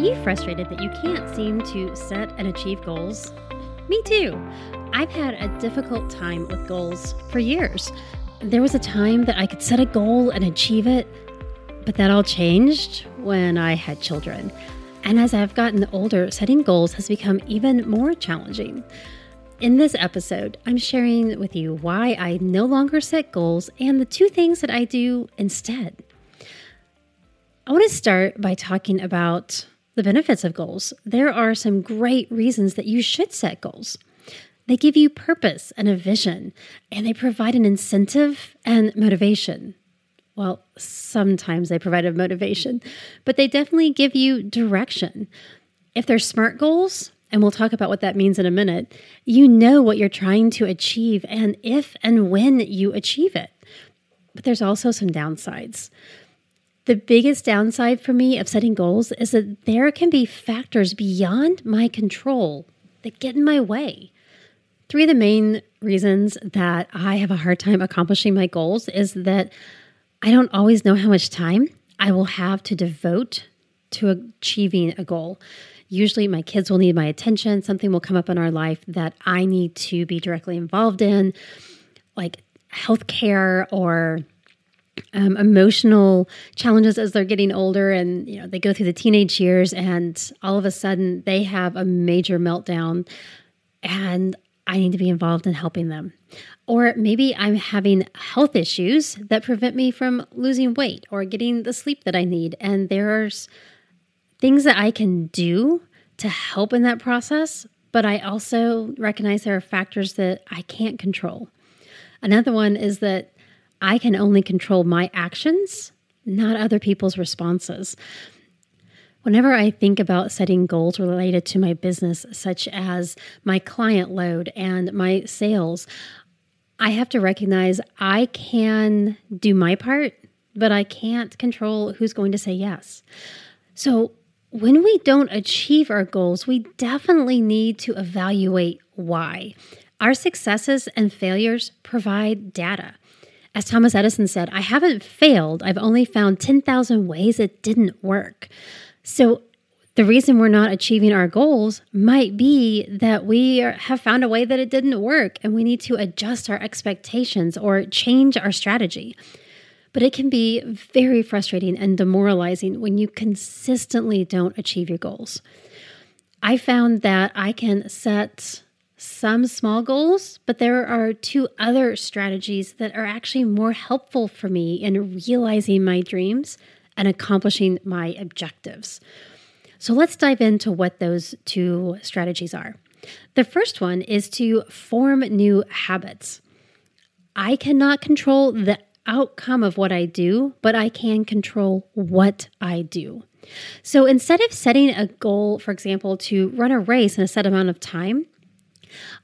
Are you frustrated that you can't seem to set and achieve goals? Me too. I've had a difficult time with goals for years. There was a time that I could set a goal and achieve it, but that all changed when I had children. And as I've gotten older, setting goals has become even more challenging. In this episode, I'm sharing with you why I no longer set goals and the two things that I do instead. I want to start by talking about the benefits of goals. There are some great reasons that you should set goals. They give you purpose and a vision, and they provide an incentive and motivation. Well, sometimes they provide a motivation, but they definitely give you direction. If they're SMART goals, and we'll talk about what that means in a minute, you know what you're trying to achieve and if and when you achieve it. But there's also some downsides. The biggest downside for me of setting goals is that there can be factors beyond my control that get in my way. Three of the main reasons that I have a hard time accomplishing my goals is that I don't always know how much time I will have to devote to achieving a goal. Usually, my kids will need my attention. Something will come up in our life that I need to be directly involved in, like healthcare or um, emotional challenges as they're getting older and you know they go through the teenage years and all of a sudden they have a major meltdown and i need to be involved in helping them. Or maybe i'm having health issues that prevent me from losing weight or getting the sleep that i need. And there's things that i can do to help in that process but i also recognize there are factors that i can't control. Another one is that I can only control my actions, not other people's responses. Whenever I think about setting goals related to my business, such as my client load and my sales, I have to recognize I can do my part, but I can't control who's going to say yes. So, when we don't achieve our goals, we definitely need to evaluate why. Our successes and failures provide data. As Thomas Edison said, I haven't failed. I've only found 10,000 ways it didn't work. So, the reason we're not achieving our goals might be that we are, have found a way that it didn't work and we need to adjust our expectations or change our strategy. But it can be very frustrating and demoralizing when you consistently don't achieve your goals. I found that I can set some small goals, but there are two other strategies that are actually more helpful for me in realizing my dreams and accomplishing my objectives. So let's dive into what those two strategies are. The first one is to form new habits. I cannot control the outcome of what I do, but I can control what I do. So instead of setting a goal, for example, to run a race in a set amount of time,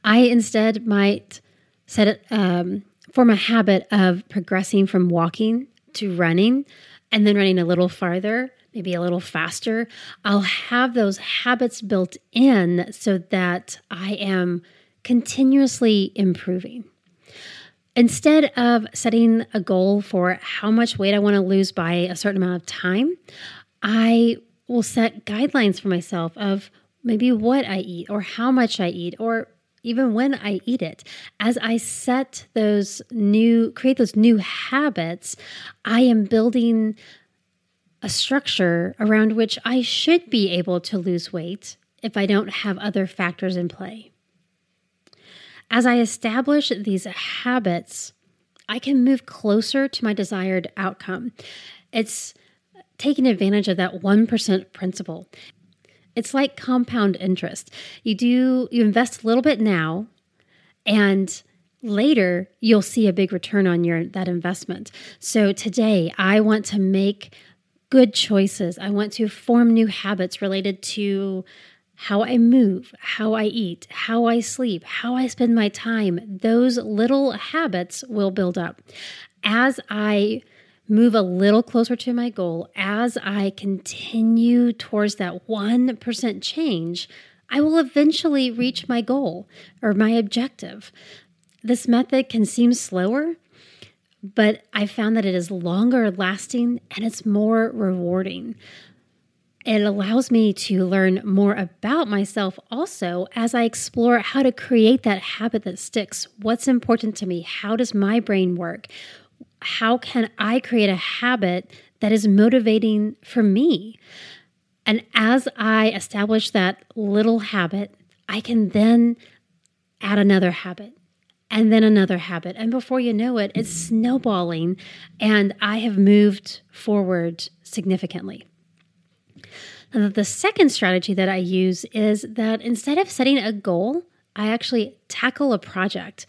I instead might set it, um, form a habit of progressing from walking to running and then running a little farther, maybe a little faster. I'll have those habits built in so that I am continuously improving. Instead of setting a goal for how much weight I want to lose by a certain amount of time, I will set guidelines for myself of maybe what I eat or how much I eat or even when I eat it. As I set those new, create those new habits, I am building a structure around which I should be able to lose weight if I don't have other factors in play. As I establish these habits, I can move closer to my desired outcome. It's taking advantage of that 1% principle. It's like compound interest. You do you invest a little bit now and later you'll see a big return on your that investment. So today I want to make good choices. I want to form new habits related to how I move, how I eat, how I sleep, how I spend my time. Those little habits will build up. As I move a little closer to my goal, as I continue towards that 1% change, I will eventually reach my goal or my objective. This method can seem slower, but I found that it is longer lasting and it's more rewarding. it allows me to learn more about myself also as I explore how to create that habit that sticks. What's important to me? How does my brain work? How can I create a habit that is motivating for me? And as I establish that little habit, I can then add another habit and then another habit. And before you know it, it's snowballing, and I have moved forward significantly. And the second strategy that I use is that instead of setting a goal, I actually tackle a project.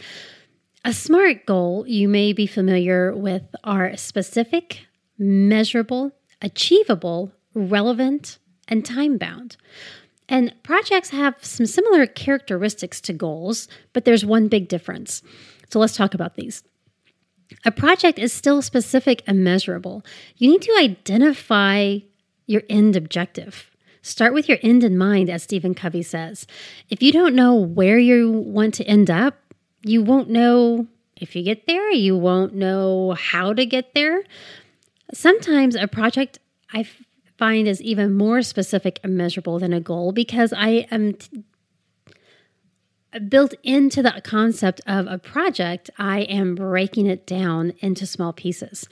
A SMART goal, you may be familiar with, are specific, measurable, achievable, relevant, and time bound. And projects have some similar characteristics to goals, but there's one big difference. So let's talk about these. A project is still specific and measurable. You need to identify your end objective. Start with your end in mind, as Stephen Covey says. If you don't know where you want to end up, you won't know if you get there, you won't know how to get there. Sometimes a project I find is even more specific and measurable than a goal because I am t- built into the concept of a project, I am breaking it down into small pieces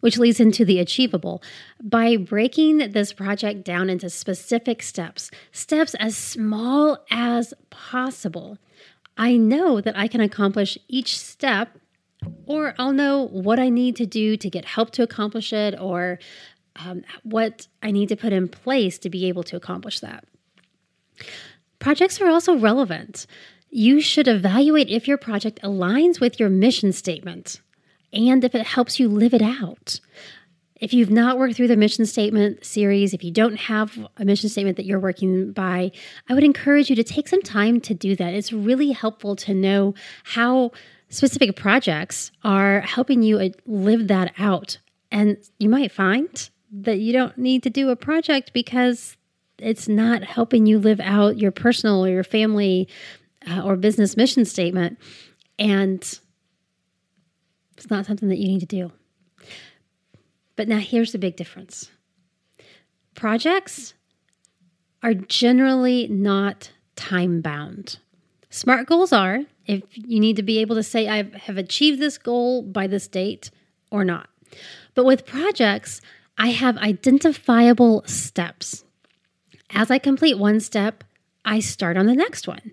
which leads into the achievable. By breaking this project down into specific steps, steps as small as possible, I know that I can accomplish each step, or I'll know what I need to do to get help to accomplish it, or um, what I need to put in place to be able to accomplish that. Projects are also relevant. You should evaluate if your project aligns with your mission statement and if it helps you live it out. If you've not worked through the mission statement series, if you don't have a mission statement that you're working by, I would encourage you to take some time to do that. It's really helpful to know how specific projects are helping you uh, live that out. And you might find that you don't need to do a project because it's not helping you live out your personal or your family uh, or business mission statement. And it's not something that you need to do. But now here's the big difference projects are generally not time bound. SMART goals are if you need to be able to say, I have achieved this goal by this date or not. But with projects, I have identifiable steps. As I complete one step, I start on the next one.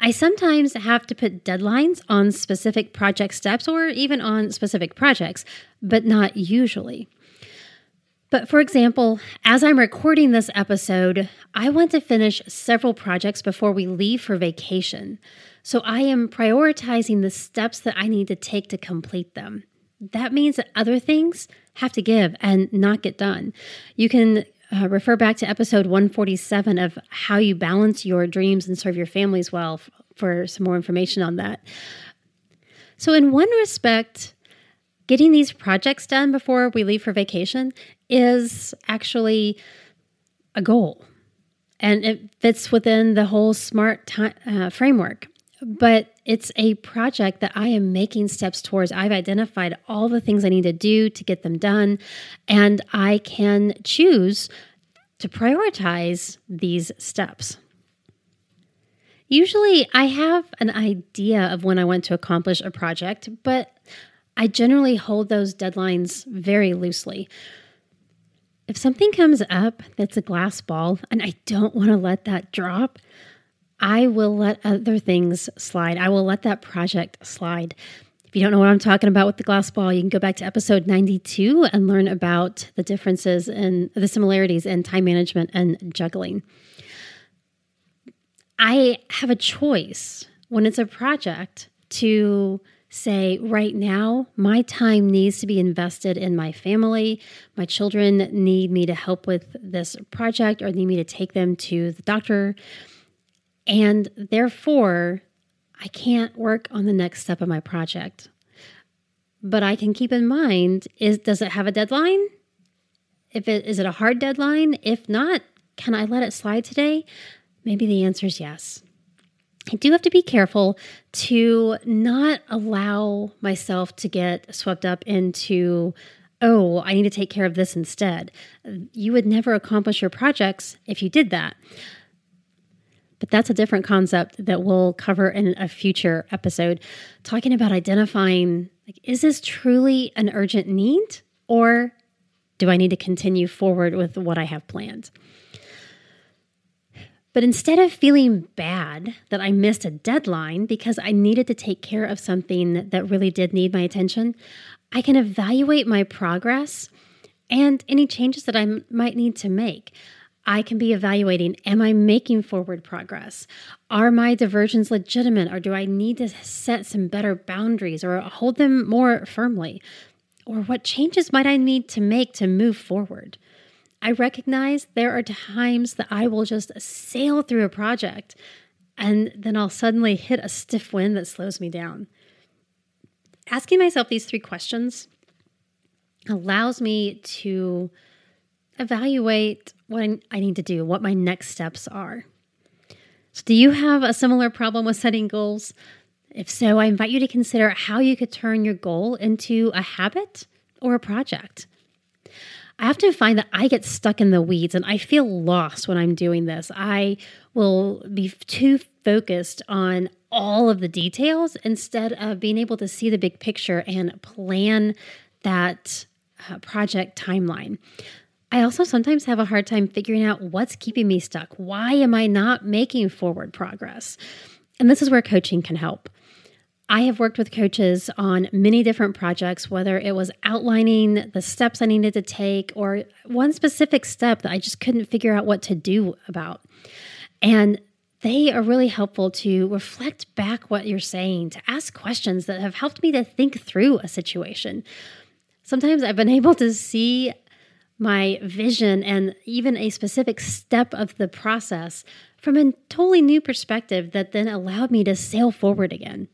I sometimes have to put deadlines on specific project steps or even on specific projects, but not usually. But for example, as I'm recording this episode, I want to finish several projects before we leave for vacation. So I am prioritizing the steps that I need to take to complete them. That means that other things have to give and not get done. You can uh, refer back to episode 147 of how you balance your dreams and serve your families well f- for some more information on that. So, in one respect, getting these projects done before we leave for vacation is actually a goal and it fits within the whole smart time, uh, framework but it's a project that I am making steps towards. I've identified all the things I need to do to get them done, and I can choose to prioritize these steps. Usually, I have an idea of when I want to accomplish a project, but I generally hold those deadlines very loosely. If something comes up that's a glass ball and I don't want to let that drop, I will let other things slide. I will let that project slide. If you don't know what I'm talking about with the glass ball, you can go back to episode 92 and learn about the differences and the similarities in time management and juggling. I have a choice when it's a project to say, right now, my time needs to be invested in my family. My children need me to help with this project or need me to take them to the doctor and therefore, I can't work on the next step of my project. But I can keep in mind is does it have a deadline? If it is it a hard deadline? If not, can I let it slide today? Maybe the answer is yes. I do have to be careful to not allow myself to get swept up into oh, I need to take care of this instead. You would never accomplish your projects if you did that. But that's a different concept that we'll cover in a future episode, talking about identifying like, is this truly an urgent need or do I need to continue forward with what I have planned? But instead of feeling bad that I missed a deadline because I needed to take care of something that really did need my attention, I can evaluate my progress and any changes that I might need to make. I can be evaluating Am I making forward progress? Are my diversions legitimate, or do I need to set some better boundaries or hold them more firmly? Or what changes might I need to make to move forward? I recognize there are times that I will just sail through a project and then I'll suddenly hit a stiff wind that slows me down. Asking myself these three questions allows me to evaluate what I need to do, what my next steps are. So, do you have a similar problem with setting goals? If so, I invite you to consider how you could turn your goal into a habit or a project. I often find that I get stuck in the weeds and I feel lost when I'm doing this. I will be too focused on all of the details instead of being able to see the big picture and plan that uh, project timeline. I also sometimes have a hard time figuring out what's keeping me stuck. Why am I not making forward progress? And this is where coaching can help. I have worked with coaches on many different projects, whether it was outlining the steps I needed to take or one specific step that I just couldn't figure out what to do about. And they are really helpful to reflect back what you're saying, to ask questions that have helped me to think through a situation. Sometimes I've been able to see my vision and even a specific step of the process from a totally new perspective that then allowed me to sail forward again.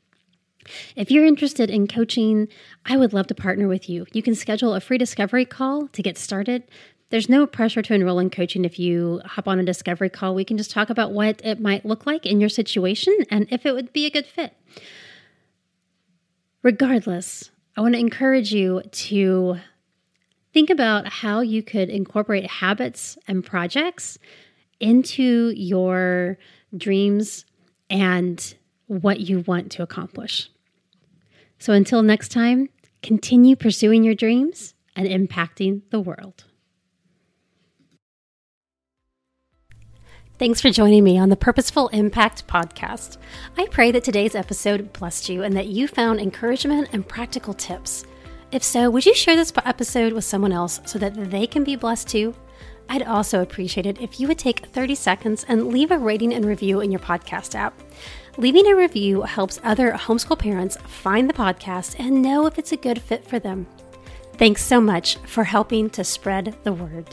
If you're interested in coaching, I would love to partner with you. You can schedule a free discovery call to get started. There's no pressure to enroll in coaching if you hop on a discovery call. We can just talk about what it might look like in your situation and if it would be a good fit. Regardless, I want to encourage you to think about how you could incorporate habits and projects into your dreams and what you want to accomplish. So until next time, continue pursuing your dreams and impacting the world. Thanks for joining me on the Purposeful Impact podcast. I pray that today's episode blessed you and that you found encouragement and practical tips. If so, would you share this episode with someone else so that they can be blessed too? I'd also appreciate it if you would take 30 seconds and leave a rating and review in your podcast app. Leaving a review helps other homeschool parents find the podcast and know if it's a good fit for them. Thanks so much for helping to spread the word.